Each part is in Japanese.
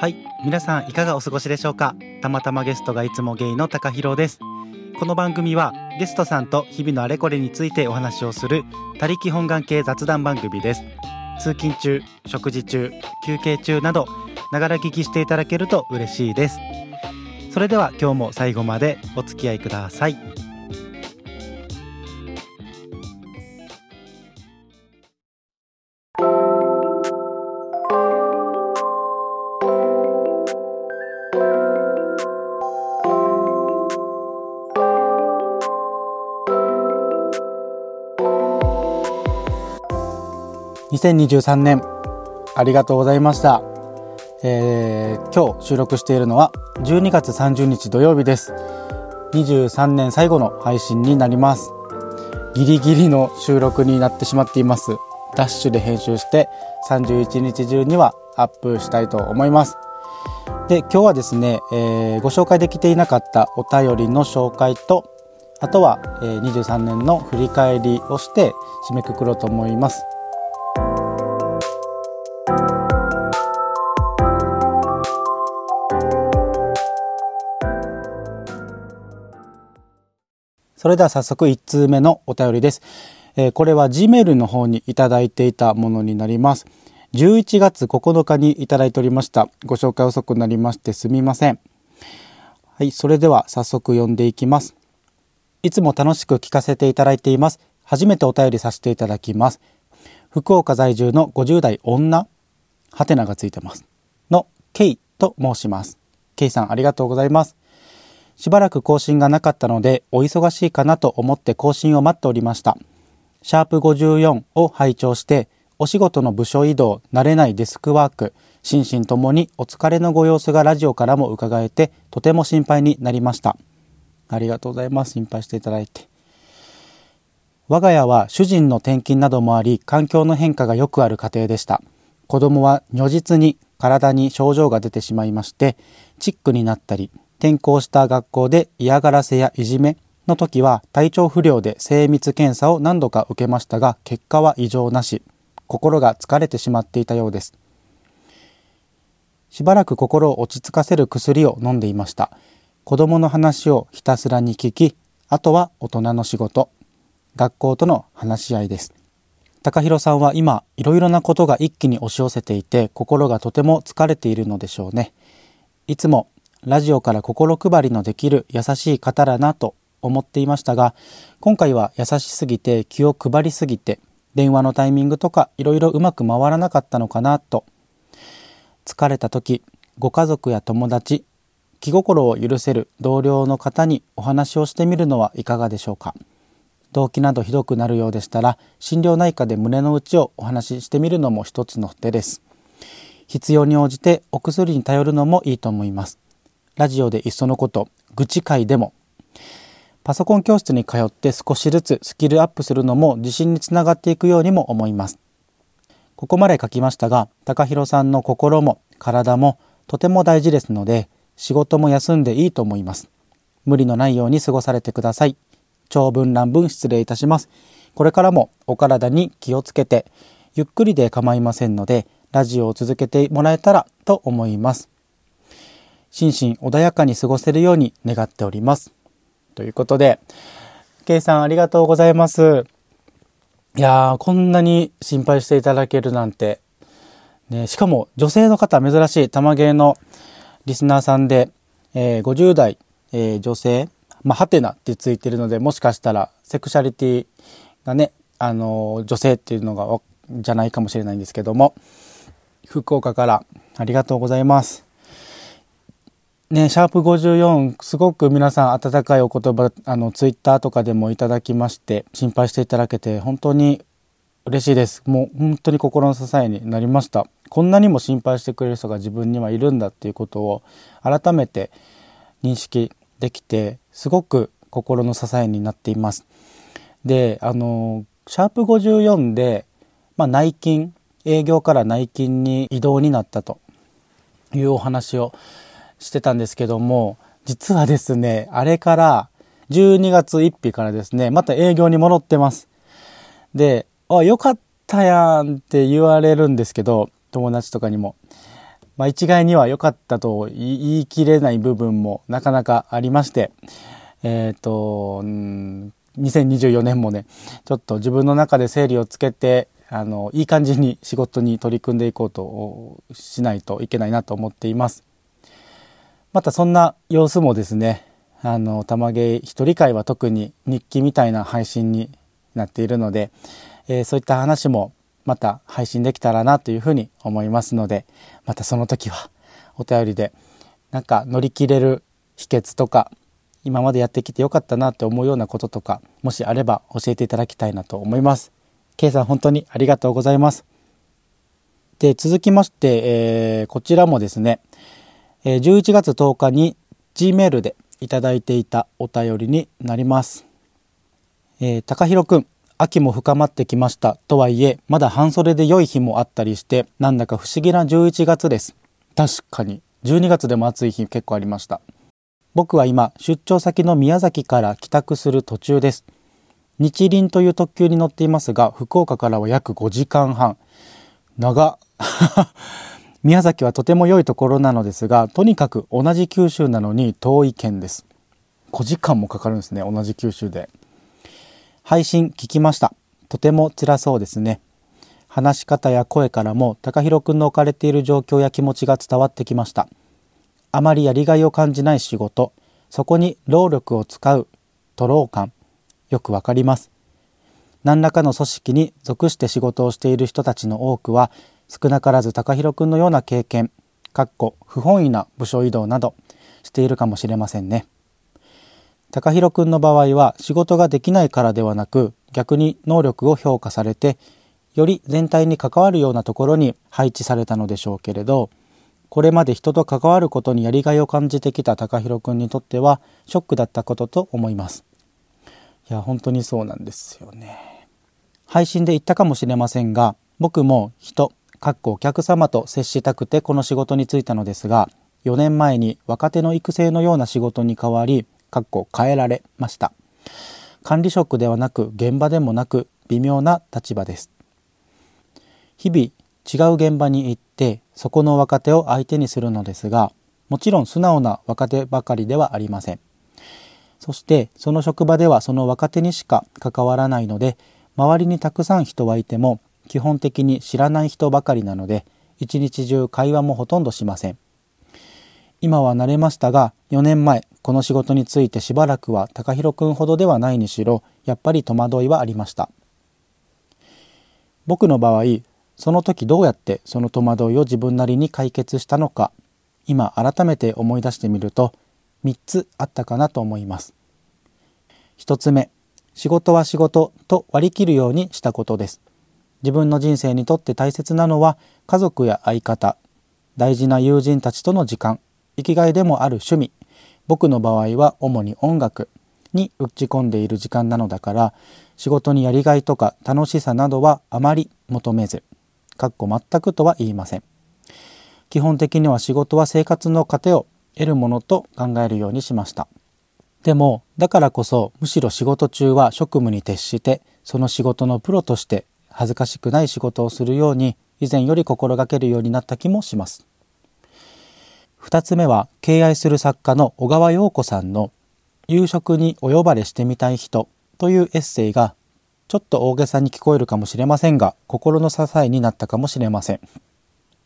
はい皆さんいかがお過ごしでしょうか？たまたまゲストがいつもゲイの高弘です。この番組はゲストさんと日々のあれこれについてお話をする他力本願系雑談番組です。通勤中食事中休憩中などながら聞きしていただけると嬉しいです。それでは今日も最後までお付き合いください。2023年ありがとうございました、えー、今日収録しているのは12月30日土曜日です。23年最後の配信になります。ギリギリの収録になってしまっています。ダッシュで編集して31日中にはアップしたいと思います。で今日はですね、えー、ご紹介できていなかったお便りの紹介とあとは、えー、23年の振り返りをして締めくくろうと思います。それでは早速1通目のお便りです。えー、これは Gmail の方にいただいていたものになります。11月9日にいただいておりました。ご紹介遅くなりましてすみません。はい、それでは早速読んでいきます。いつも楽しく聞かせていただいています。初めてお便りさせていただきます。福岡在住の50代女はてながついてます。の、ケイと申します。ケイさんありがとうございます。しばらく更新がなかったので、お忙しいかなと思って更新を待っておりました。シャープ54を拝聴して、お仕事の部署移動、慣れないデスクワーク、心身ともにお疲れのご様子がラジオからも伺えて、とても心配になりました。ありがとうございます。心配していただいて。我が家は主人の転勤などもあり、環境の変化がよくある家庭でした。子供は如実に体に症状が出てしまいまして、チックになったり、転校した学校で嫌がらせやいじめの時は体調不良で精密検査を何度か受けましたが結果は異常なし。心が疲れてしまっていたようです。しばらく心を落ち着かせる薬を飲んでいました。子供の話をひたすらに聞きあとは大人の仕事。学校との話し合いです。高弘さんは今いろいろなことが一気に押し寄せていて心がとても疲れているのでしょうね。いつもラジオから心配りのできる優しい方だなと思っていましたが今回は優しすぎて気を配りすぎて電話のタイミングとかいろいろうまく回らなかったのかなと。疲れた時ご家族や友達気心を許せる同僚の方にお話をしてみるのはいかがでしょうか。動機などひどくなるようでしたら心療内科で胸の内をお話ししてみるのも一つの手です。必要に応じてお薬に頼るのもいいと思います。ラジオでいっそのこと、愚痴会でも、パソコン教室に通って少しずつスキルアップするのも自信につながっていくようにも思います。ここまで書きましたが、高弘さんの心も体もとても大事ですので、仕事も休んでいいと思います。無理のないように過ごされてください。長文乱文失礼いたします。これからもお体に気をつけて、ゆっくりで構いませんので、ラジオを続けてもらえたらと思います。心身穏やかに過ごせるように願っております。ということで、ケイさんありがとうございます。いやー、こんなに心配していただけるなんて。ね、しかも女性の方珍しい玉芸のリスナーさんで、えー、50代、えー、女性、まあ、ハテナってついてるので、もしかしたらセクシャリティがね、あのー、女性っていうのが、じゃないかもしれないんですけども、福岡からありがとうございます。ね、シャープ54、すごく皆さん温かいお言葉、あの、ツイッターとかでもいただきまして、心配していただけて、本当に嬉しいです。もう本当に心の支えになりました。こんなにも心配してくれる人が自分にはいるんだっていうことを改めて認識できて、すごく心の支えになっています。で、あの、シャープ54で、まあ、内勤、営業から内勤に移動になったというお話をしてたんですけども、実はですね、あれから12月1日からですね、また営業に戻ってます。で、あ、よかったやんって言われるんですけど、友達とかにも。まあ、一概には良かったと言い切れない部分もなかなかありまして、えっ、ー、と、2024年もね、ちょっと自分の中で整理をつけて、あの、いい感じに仕事に取り組んでいこうとしないといけないなと思っています。またそんな様子もですね、あの、玉芸一人会は特に日記みたいな配信になっているので、えー、そういった話もまた配信できたらなというふうに思いますので、またその時はお便りでなんか乗り切れる秘訣とか、今までやってきてよかったなって思うようなこととか、もしあれば教えていただきたいなと思います。K さん本当にありがとうございます。で、続きまして、えー、こちらもですね、え、11月10日に Gmail でいただいていたお便りになります。えー、高弘くん、秋も深まってきましたとはいえ、まだ半袖で良い日もあったりして、なんだか不思議な11月です。確かに、12月でも暑い日結構ありました。僕は今、出張先の宮崎から帰宅する途中です。日輪という特急に乗っていますが、福岡からは約5時間半。長。宮崎はとても良いところなのですが、とにかく同じ九州なのに遠い県です。5時間もかかるんですね、同じ九州で。配信聞きました。とても辛そうですね。話し方や声からも高弘くんの置かれている状況や気持ちが伝わってきました。あまりやりがいを感じない仕事、そこに労力を使う、徒労感、よくわかります。何らかの組織に属して仕事をしている人たちの多くは、少なからず高弘くんのような経験、かっこ不本意な部署移動などしているかもしれませんね。高弘くんの場合は仕事ができないからではなく逆に能力を評価されてより全体に関わるようなところに配置されたのでしょうけれどこれまで人と関わることにやりがいを感じてきた高弘くんにとってはショックだったことと思いますいや本当にそうなんですよね配信で言ったかもしれませんが僕も人かっこお客様と接したくてこの仕事に就いたのですが4年前に若手の育成のような仕事に変わりかっこ変えられました。管理職ではなく現場でもなく微妙な立場です。日々違う現場に行ってそこの若手を相手にするのですがもちろん素直な若手ばかりではありません。そしてその職場ではその若手にしか関わらないので周りにたくさん人はいても基本的に知らない人ばかりなので一日中会話もほとんどしません。今は慣れましたが4年前この仕事についてしばらくは高弘くんほどではないにしろやっぱり戸惑いはありました。僕の場合その時どうやってその戸惑いを自分なりに解決したのか今改めて思い出してみると3つあったかなと思います。1つ目仕事は仕事と割り切るようにしたことです。自分の人生にとって大切なのは家族や相方大事な友人たちとの時間生きがいでもある趣味。僕の場合は主に音楽に打ち込んでいる時間なのだから仕事にやりがいとか楽しさなどはあまり求めずかっこ全くとは言いません。基本的には仕事は生活の糧を得るものと考えるようにしました。でもだからこそむしろ仕事中は職務に徹してその仕事のプロとして恥ずかしくない仕事をするように以前より心がけるようになった気もします。2つ目は敬愛する作家の小川陽子さんの「夕食にお呼ばれしてみたい人」というエッセイがちょっと大げさに聞こえるかもしれませんが心の支えになったかもしれません。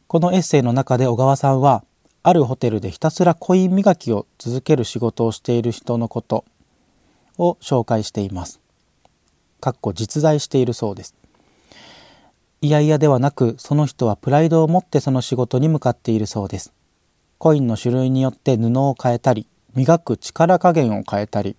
このエッセイの中で小川さんはあるホテルでひたすらコイン磨きを続ける仕事をしている人のことを紹介しています。かっこ実在しているそうです。いやいやではなくその人はプライドを持ってその仕事に向かっているそうです。コインの種類によって布を変えたり磨く力加減を変えたり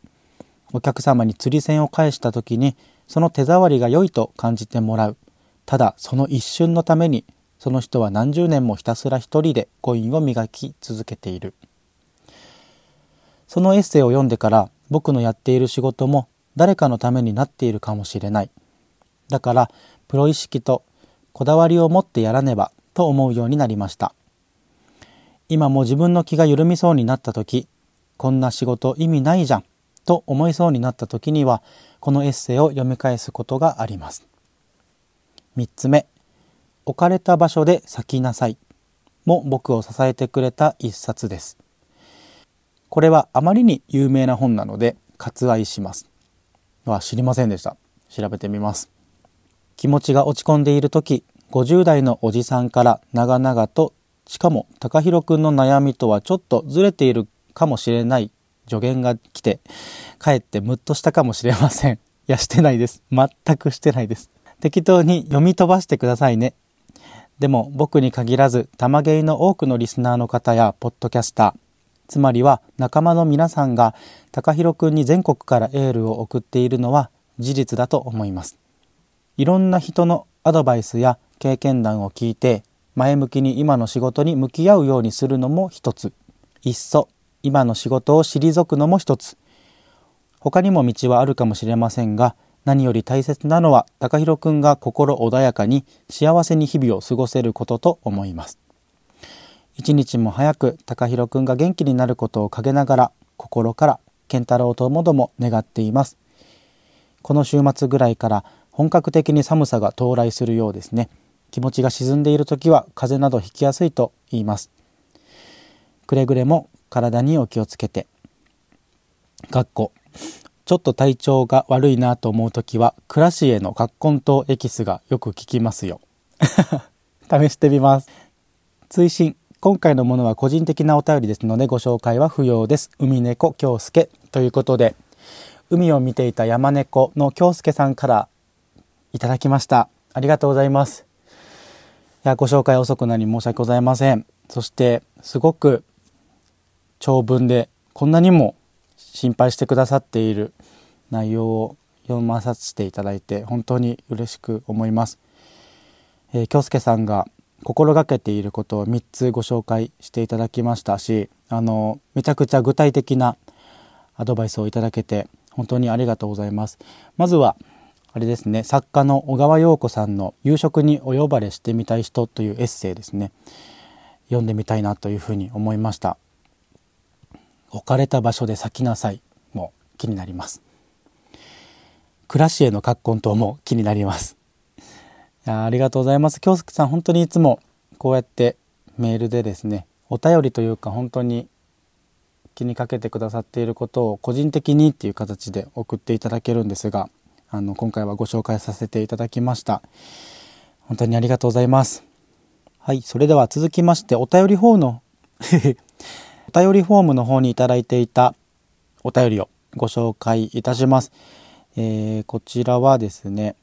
お客様に釣り銭を返した時にその手触りが良いと感じてもらう。ただその一瞬のためにその人は何十年もひたすら一人でコインを磨き続けている。そのエッセイを読んでから僕のやっている仕事も誰かのためになっているかもしれない。だからプロ意識とこだわりを持ってやらねばと思うようになりました今も自分の気が緩みそうになった時こんな仕事意味ないじゃんと思いそうになった時にはこのエッセイを読み返すことがあります3つ目置かれた場所で咲きなさいも僕を支えてくれた一冊です。これはあまりに有名な本なので割愛します。は知りませんでした。調べてみます。気持ちが落ち込んでいる時、50代のおじさんから長々と、しかも高弘くんの悩みとはちょっとずれているかもしれない助言が来て、かえってムッとしたかもしれません。いや、してないです。全くしてないです。適当に読み飛ばしてくださいね。でも僕に限らず、玉芸の多くのリスナーの方やポッドキャスター、つまりは仲間の皆さんが高弘くんに全国からエールを送っているのは事実だと思います。いろんな人のアドバイスや経験談を聞いて前向きに今の仕事に向き合うようにするのも一つ。いっそ今の仕事を退くのも一つ。他にも道はあるかもしれませんが何より大切なのは高弘くんが心穏やかに幸せに日々を過ごせることと思います。一日も早く高弘くんが元気になることを陰ながら心から健太郎ともども願っています。この週末ぐらいから本格的に寒さが到来するようですね。気持ちが沈んでいる時は風邪などひきやすいと言います。くれぐれも体にお気をつけて。かっこちょっと体調が悪いなと思う時はクラシエの葛根糖エキスがよく効きますよ。試してみます。追伸今回のものは個人的なお便りですのでご紹介は不要です。海猫京介ということで、海を見ていた山猫の京介さんからいただきました。ありがとうございます。いや、ご紹介遅くなり申し訳ございません。そして、すごく長文でこんなにも心配してくださっている内容を読まさせていただいて本当に嬉しく思います。えー、京介さんが心がけていることを3つご紹介していただきましたしあのめちゃくちゃ具体的なアドバイスをいただけて本当にありがとうございますまずはあれですね。作家の小川陽子さんの「夕食にお呼ばれしてみたい人」というエッセイですね。読んでみたいなというふうに思いました置かれた場所で咲きなさいも気になります暮らしへの葛根等も気になります。やありがとうございます。京介さん、本当にいつもこうやってメールでですね、お便りというか本当に気にかけてくださっていることを個人的にっていう形で送っていただけるんですが、あの、今回はご紹介させていただきました。本当にありがとうございます。はい、それでは続きまして、お便りフォームの お便りフォームの方にいただいていたお便りをご紹介いたします。えー、こちらはですね、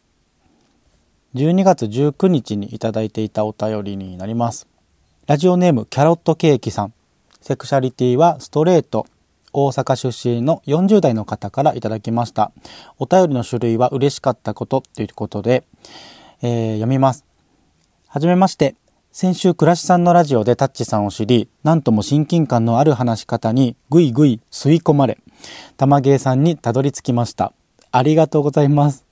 12月19日にいただいていたお便りになります。ラジオネームキャロットケーキさん。セクシャリティはストレート。大阪出身の40代の方からいただきました。お便りの種類は嬉しかったことということで、えー、読みます。はじめまして。先週、倉しさんのラジオでタッチさんを知り、なんとも親近感のある話し方にぐいぐい吸い込まれ、玉芸さんにたどり着きました。ありがとうございます。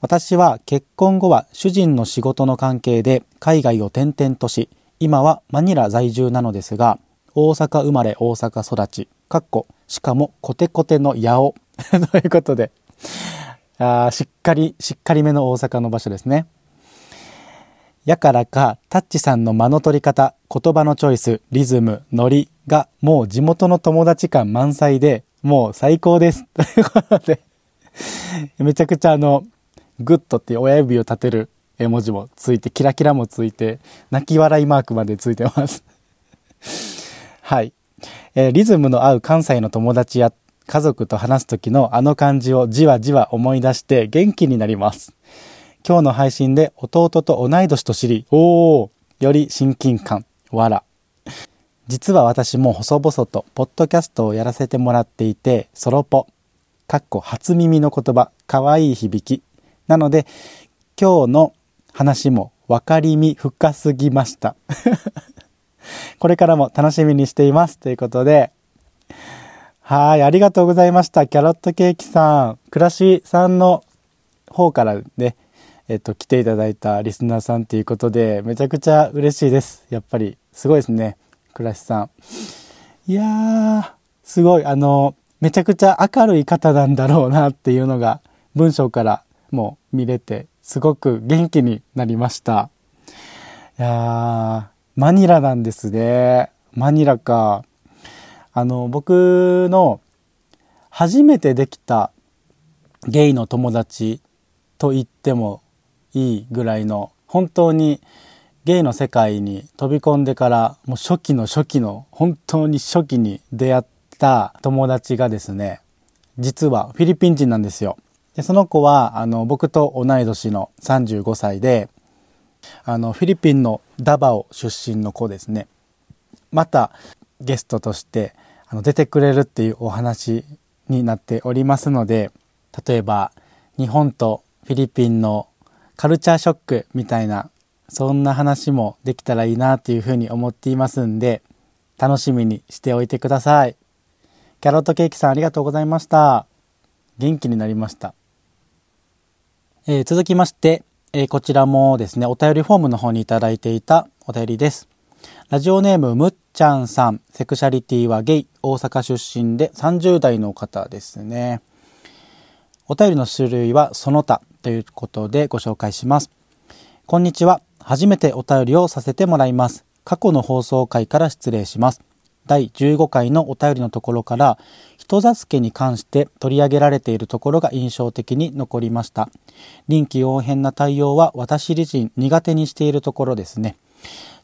私は結婚後は主人の仕事の関係で海外を転々とし、今はマニラ在住なのですが、大阪生まれ大阪育ち、かっこ、しかもコテコテの八尾 ということで、あしっかり、しっかりめの大阪の場所ですね。やからか、タッチさんの間の取り方、言葉のチョイス、リズム、ノリがもう地元の友達感満載で、もう最高です。ということで、めちゃくちゃあの、グッドって親指を立てる絵文字もついて、キラキラもついて、泣き笑いマークまでついてますはい。えー、リズムの合う関西の友達や家族と話す時のあの感じをじわじわ思い出して元気になります。今日の配信で弟と同い年と知り、おーより親近感、わら。実は私も細々とポッドキャストをやらせてもらっていて、ソロポ、かっこ初耳の言葉、かわいい響き、なので、今日の話も分かりみ深すぎました。これからも楽しみにしています。ということで、はい、ありがとうございました。キャロットケーキさん、暮らしさんの方からね、えっと、来ていただいたリスナーさんということで、めちゃくちゃ嬉しいです。やっぱり、すごいですね。暮らしさん。いやー、すごい、あの、めちゃくちゃ明るい方なんだろうなっていうのが、文章からも見れて、すごく元気になりました。いやマニラなんですね。マニラか。あの、僕の初めてできたゲイの友達と言ってもいいぐらいの本当にゲイの世界に飛び込んでからもう初期の初期の本当に初期に出会った友達がですね実はフィリピン人なんですよ。でその子はあの僕と同い年の35歳であのフィリピンのダバオ出身の子ですね。またゲストとしてあの出てくれるっていうお話になっておりますので例えば日本とフィリピンのカルチャーショックみたいなそんな話もできたらいいなというふうに思っていますんで楽しみにしておいてください。キャロットケーキさんありがとうございました。元気になりました。えー、続きまして、えー、こちらもですね、お便りフォームの方にいただいていたお便りです。ラジオネームむっちゃんさん、セクシャリティはゲイ、大阪出身で30代の方ですね。お便りの種類はその他ということでご紹介します。こんにちは。初めてお便りをさせてもらいます。過去の放送回から失礼します。第15回のお便りのところから人助けに関して取り上げられているところが印象的に残りました。臨機応変な対応は私自身苦手にしているところですね。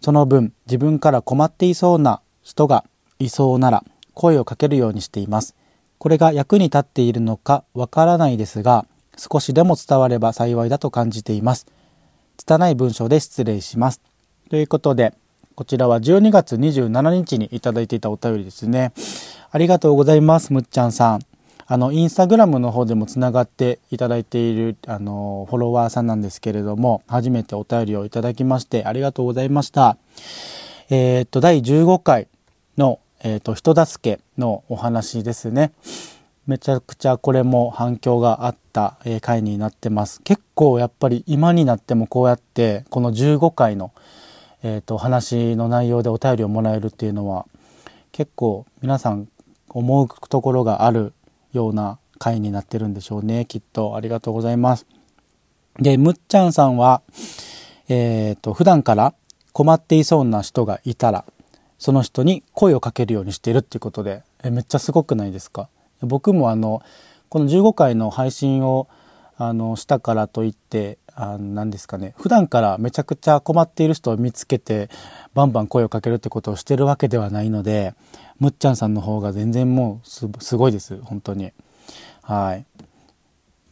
その分自分から困っていそうな人がいそうなら声をかけるようにしています。これが役に立っているのかわからないですが少しでも伝われば幸いだと感じています。拙い文章で失礼します。ということでこちらは12月27日にいただいていたお便りですね。ありがとうございますむっちゃんさん。あのインスタグラムの方でもつながっていただいているあのフォロワーさんなんですけれども初めてお便りをいただきましてありがとうございました。えー、っと第15回の、えー、っと人助けのお話ですね。めちゃくちゃこれも反響があった、回になってます。結構やっぱり今になってもこうやってこの15回のえーと、話の内容でお便りをもらえるっていうのは結構皆さん思うところがあるような回になってるんでしょうねきっとありがとうございます。でむっちゃんさんは、えーと、普段から困っていそうな人がいたらその人に声をかけるようにしているっていうことでえめっちゃすごくないですか？僕もあのこの15回の配信をあのしたからといってあ何ですかね。普段からめちゃくちゃ困っている人を見つけてバンバン声をかけるってことをしてるわけではないのでむっちゃんさんの方が全然もうすごいです。本当に。はい。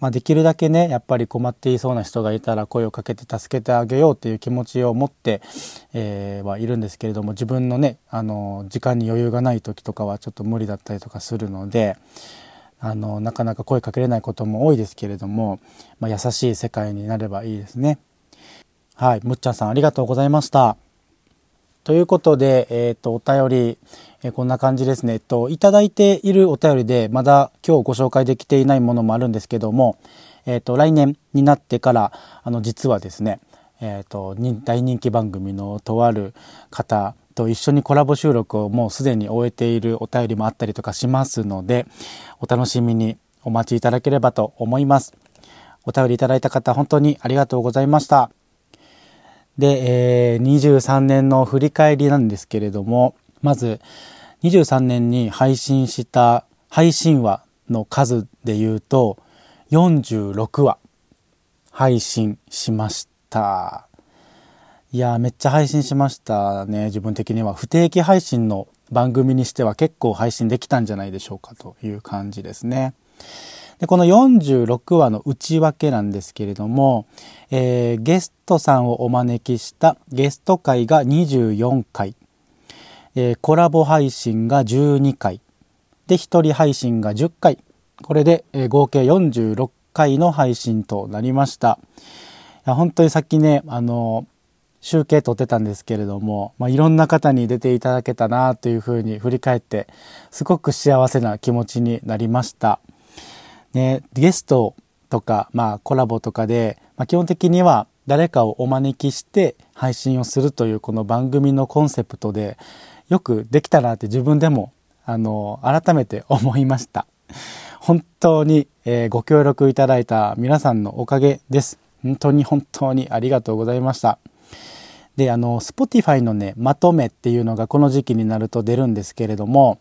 まあ、できるだけねやっぱり困っていそうな人がいたら声をかけて助けてあげようという気持ちを持って、えー、はいるんですけれども自分のねあの時間に余裕がない時とかはちょっと無理だったりとかするのであのなかなか声かけれないことも多いですけれども、まあ、優しい世界になればいいですね。はい、むっちゃんさんありがとうございました。ということで、えっ、ー、と、お便り、えー、こんな感じですね。えっと、いただいているお便りで、まだ今日ご紹介できていないものもあるんですけども、えっと、来年になってから、あの、実はですね、えっと、大人気番組のとある方と一緒にコラボ収録をもうすでに終えているお便りもあったりとかしますので、お楽しみにお待ちいただければと思います。お便りいただいた方、本当にありがとうございました。で、えー、23年の振り返りなんですけれども、まず、23年に配信した配信話の数で言うと、46話配信しました。いやめっちゃ配信しましたね自分的には不定期配信の番組にしては結構配信できたんじゃないでしょうかという感じですね。でこの46話の内訳なんですけれども、えー、ゲストさんをお招きしたゲスト会が24回、えー、コラボ配信が12回で一人配信が10回これで、えー、合計46回の配信となりました。いや本当にさっきねあの集計取ってたんですけれども、まあ、いろんな方に出ていただけたなというふうに振り返ってすごく幸せな気持ちになりました。ね、ゲストとか、まあ、コラボとかで、まあ、基本的には誰かをお招きして配信をするというこの番組のコンセプトでよくできたなって自分でもあの改めて思いました。本当に、えー、ご協力いただいた皆さんのおかげです。本当に本当にありがとうございました。で、あの、Spotify のね、まとめっていうのがこの時期になると出るんですけれども、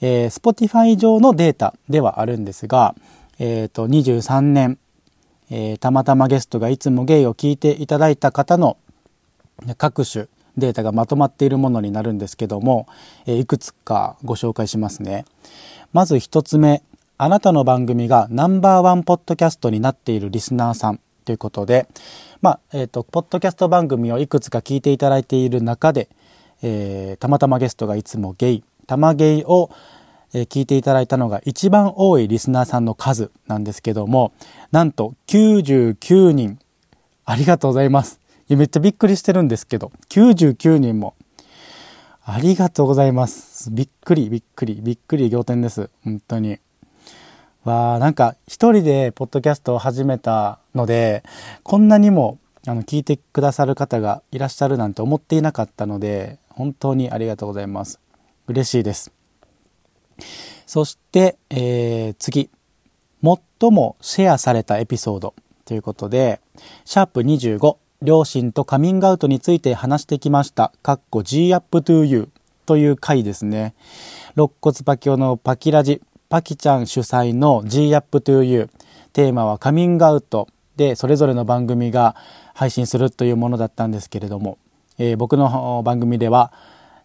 えー、Spotify 上のデータではあるんですが、え、ー、と、23年、えー、たまたまゲストがいつもゲイを聞いていただいた方の各種データがまとまっているものになるんですけども、えー、いくつかご紹介しますね。まず一つ目、あなたの番組がナンバーワンポッドキャストになっているリスナーさんということで、まあ、えっ、ー、と、ポッドキャスト番組をいくつか聞いていただいている中で、えー、たまたまゲストがいつもゲイ、たまゲイを、えー、聞いていただいたのが一番多いリスナーさんの数なんですけども、なんと99人、ありがとうございます。めっちゃびっくりしてるんですけど、99人も。ありがとうございます。びっくり、びっくり、びっくり仰天です。本当に。わあなんか一人でポッドキャストを始めたのでこんなにもあの聞いてくださる方がいらっしゃるなんて思っていなかったので本当にありがとうございます。嬉しいです。そして、えー、次。最もシェアされたエピソード。ということでシャープ25両親とカミングアウトについて話してきました。かっこ G up to you という回ですね。肋骨パキオのパキラジ。パキちゃん主催の G Up to You テーマはカミングアウトでそれぞれの番組が配信するというものだったんですけれども、えー、僕の番組では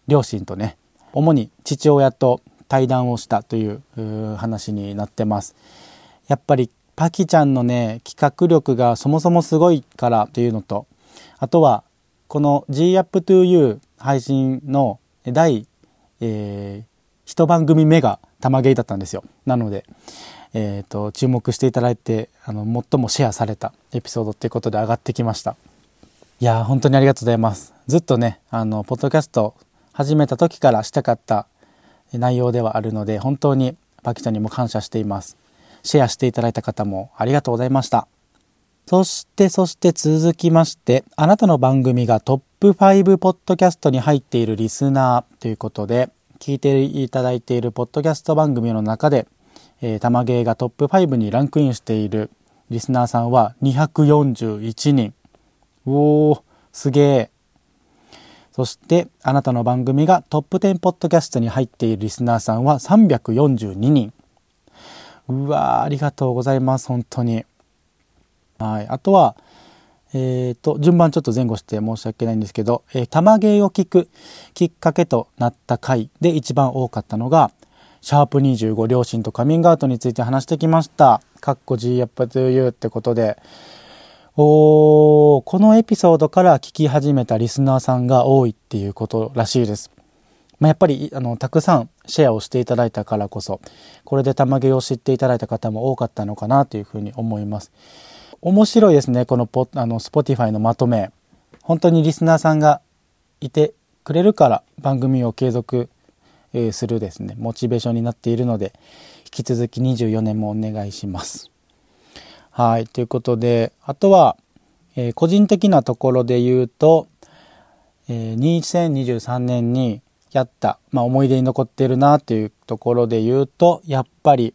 両親とね主に父親と対談をしたという話になってます。やっぱりパキちゃんのね企画力がそもそもすごいからというのとあとはこの G Up to You 配信の第、えー、一番組目が玉ゲイだったんですよ。なので、え、ー、と、注目していただいて、あの、最もシェアされたエピソードっていうことで上がってきました。いや本当にありがとうございます。ずっとね、あの、ポッドキャスト始めた時からしたかった内容ではあるので、本当にパキちゃんにも感謝しています。シェアしていただいた方もありがとうございました。そして、そして続きまして、あなたの番組がトップ5ポッドキャストに入っているリスナーということで、聞いていただいているポッドキャスト番組の中で、えー、玉芸がトップ5にランクインしているリスナーさんは241人。おー、すげえ。そして、あなたの番組がトップ10ポッドキャストに入っているリスナーさんは342人。うわー、ありがとうございます、本当に。はい。あとは、えー、と、順番ちょっと前後して申し訳ないんですけど、えー、玉芸を聞くきっかけとなった回で一番多かったのが、シャープ25両親とカミングアウトについて話してきました。かっこ G やっぱ to you ってことで、おー、このエピソードから聞き始めたリスナーさんが多いっていうことらしいです。まあ、やっぱりあのたくさんシェアをしていただいたからこそこれで玉芸を知っていただいた方も多かったのかなというふうに思います。面白いですね、このポあの Spotify のまとめ。本当にリスナーさんがいてくれるから番組を継続、するですね、モチベーションになっているので、引き続き24年もお願いします。はい、ということで、あとは、えー、個人的なところで言うと、えー、2023年にやった、まあ、思い出に残ってるなというところで言うと、やっぱり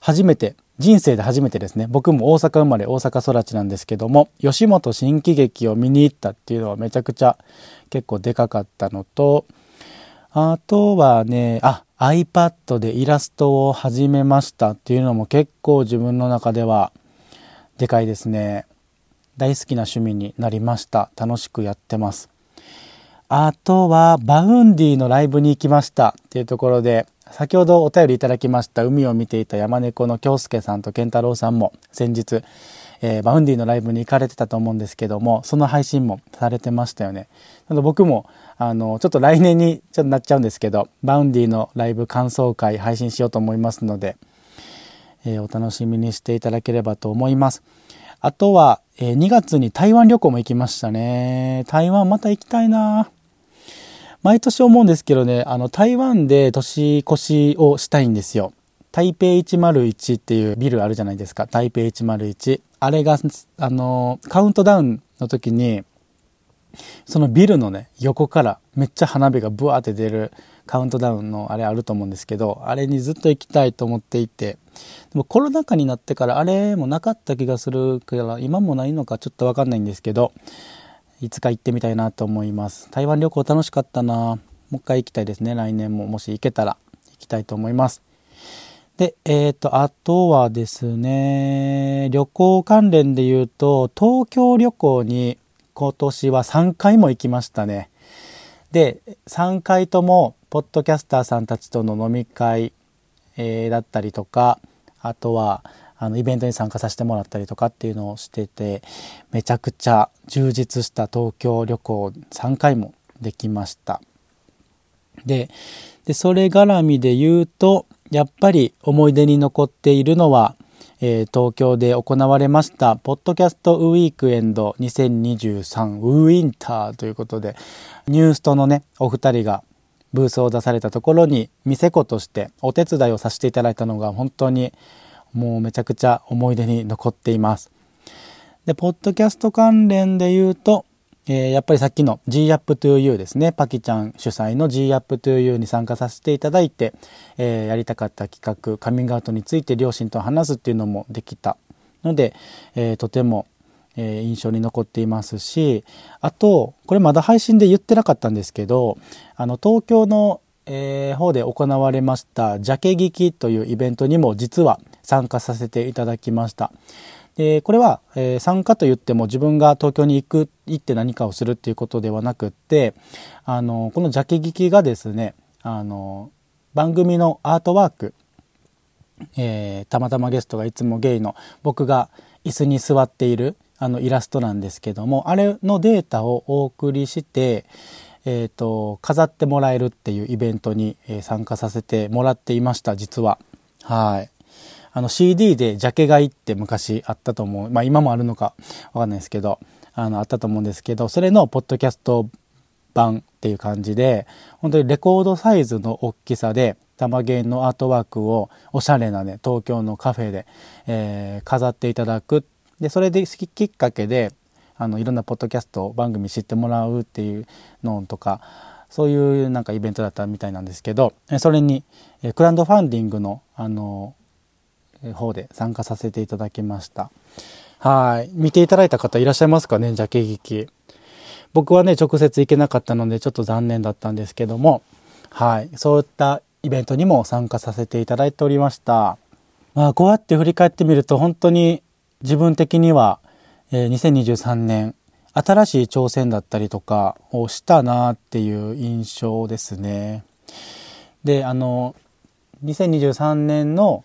初めて人生で初めてですね、僕も大阪生まれ大阪育ちなんですけども、吉本新喜劇を見に行ったっていうのはめちゃくちゃ結構でかかったのと、あとはね、あ、iPad でイラストを始めましたっていうのも結構自分の中ではでかいですね。大好きな趣味になりました。楽しくやってます。あとは、 Vaundyのライブに行きましたっていうところで、先ほどお便りいただきました海を見ていた山猫の京介さんと健太郎さんも先日、えー、 Vaundyのライブに行かれてたと思うんですけども、その配信もされてましたよね。なの僕も、あの、ちょっと来年にちょっとなっちゃうんですけど、 Vaundyのライブ感想会配信しようと思いますので、えー、お楽しみにしていただければと思います。あとは、えー、2月に台湾旅行も行きましたね。台湾また行きたいな毎年思うんですけどね、あの、台湾で年越しをしたいんですよ。台北101っていうビルあるじゃないですか。台北101。あれが、あの、カウントダウンの時に、そのビルのね、横からめっちゃ花火がブワーって出るカウントダウンのあれあると思うんですけど、あれにずっと行きたいと思っていて、でもコロナ禍になってからあれもなかった気がするから、今もないのかちょっとわかんないんですけど、いつか行ってみたいなと思います。台湾旅行楽しかったな。もう一回行きたいですね。来年ももし行けたら行きたいと思います。でえっ、ー、とあとはですね旅行関連で言うと東京旅行に今年は3回も行きましたね。で3回ともポッドキャスターさんたちとの飲み会、えー、だったりとかあとはあのイベントに参加させてもらったりとかっていうのをしててめちゃくちゃ充実した東京旅行3回もできました。でそれ絡みで言うとやっぱり思い出に残っているのは、えー、東京で行われましたポッドキャストウィークエンド2023ウィンターということでニュースとのねお二人がブースを出されたところに店子としてお手伝いをさせていただいたのが本当にもうめちゃくちゃ思い出に残っています。で、ポッドキャスト関連で言うと、えー、やっぱりさっきの GUP2U ですね。パキちゃん主催の GUP2U に参加させていただいて、えー、やりたかった企画、カミングアウトについて両親と話すっていうのもできたので、えー、とても、え印象に残っていますし、あと、これまだ配信で言ってなかったんですけど、あの、東京の、え、方で行われましたジャケ聞きというイベントにも実は参加させていただきました。でこれは、えー、参加といっても自分が東京に行く行って何かをするっていうことではなくってあのこのジャケ聞きがですねあの番組のアートワーク、えー、たまたまゲストがいつもゲイの僕が椅子に座っているあのイラストなんですけどもあれのデータをお送りして、えーと、飾ってもらえるっていうイベントに、参加させてもらっていました実は。はいあの CD でジャケ買いって昔あったと思う。まあ今もあるのかわかんないですけど、あの、あったと思うんですけど、それのポッドキャスト版っていう感じで、本当にレコードサイズの大きさで、玉芸のアートワークをおしゃれなね、東京のカフェで、えー、飾っていただく。で、それできっかけで、あの、いろんなポッドキャスト番組知ってもらうっていうのとか、そういうなんかイベントだったみたいなんですけど、それに、クラウドファンディングの、あの、方で参加させていただきました。はい。見ていただいた方いらっしゃいますかね、ジャケ劇。僕はね、直接行けなかったのでちょっと残念だったんですけども、はい。そういったイベントにも参加させていただいておりました。まあ、こうやって振り返ってみると本当に自分的には、えー、2023年、新しい挑戦だったりとかをしたなっていう印象ですね。で、あの、2023年の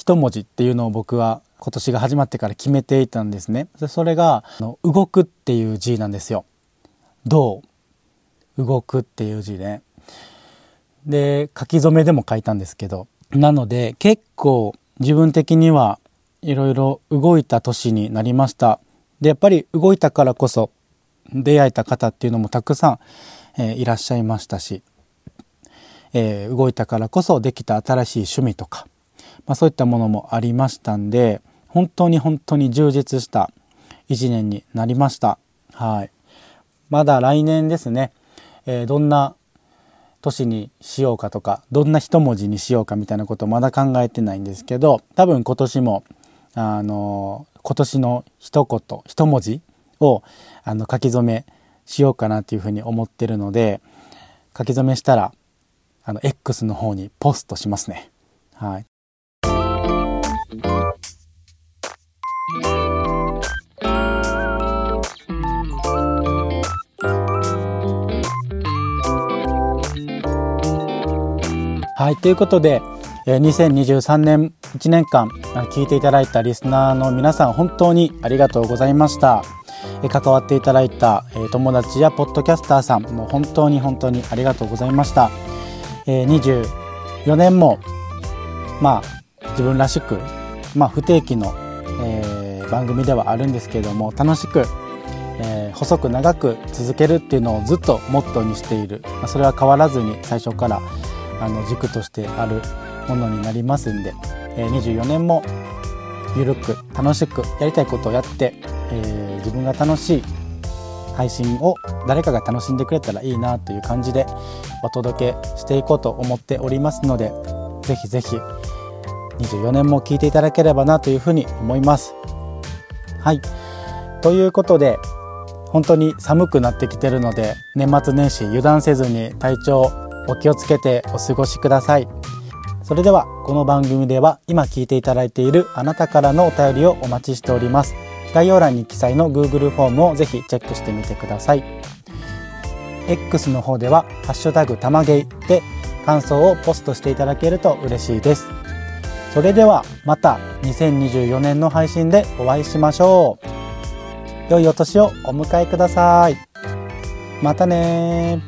一文字っていうのを僕は今年が始まってから決めていたんですね。それが、動くっていう字なんですよ。どう？動くっていう字で。で、書き初めでも書いたんですけど。なので、結構自分的にはいろいろ動いた年になりました。で、やっぱり動いたからこそ出会えた方っていうのもたくさん、えー、いらっしゃいましたし、えー、動いたからこそできた新しい趣味とか、まあ、そういったものもありましたんで本当に本当に充実した1年になりました。はい。まだ来年ですね、えー、どんな年にしようかとか、どんな一文字にしようかみたいなことをまだ考えてないんですけど、多分今年も、あの、今年の一言、一文字をあの書き初めしようかなっていうふうに思ってるので、書き初めしたら、あの、X の方にポストしますね。はい。はい、ということで、えー、2023年1年間聞いていただいたリスナーの皆さん本当にありがとうございました。えー、関わっていただいた、えー、友達やポッドキャスターさんも本当に本当にありがとうございました。えー、24年もまあ自分らしく、まあ、不定期の、えー、番組ではあるんですけれども楽しく、えー、細く長く続けるっていうのをずっとモットーにしている、まあ、それは変わらずに最初からあの軸としてあるものになりますんで、え、24年もゆるく楽しくやりたいことをやって、え、自分が楽しい配信を誰かが楽しんでくれたらいいなという感じでお届けしていこうと思っておりますのでぜひぜひ24年も聞いていただければなというふうに思います。はい。ということで本当に寒くなってきてるので年末年始油断せずに体調お気をつけてお過ごしください。それではこの番組では今聞いていただいているあなたからのお便りをお待ちしております。概要欄に記載の Google フォームをぜひチェックしてみてください。X の方では「ハッシュタグたまげい」で感想をポストしていただけると嬉しいです。それではまた2024年の配信でお会いしましょう。良いお年をお迎えください。またね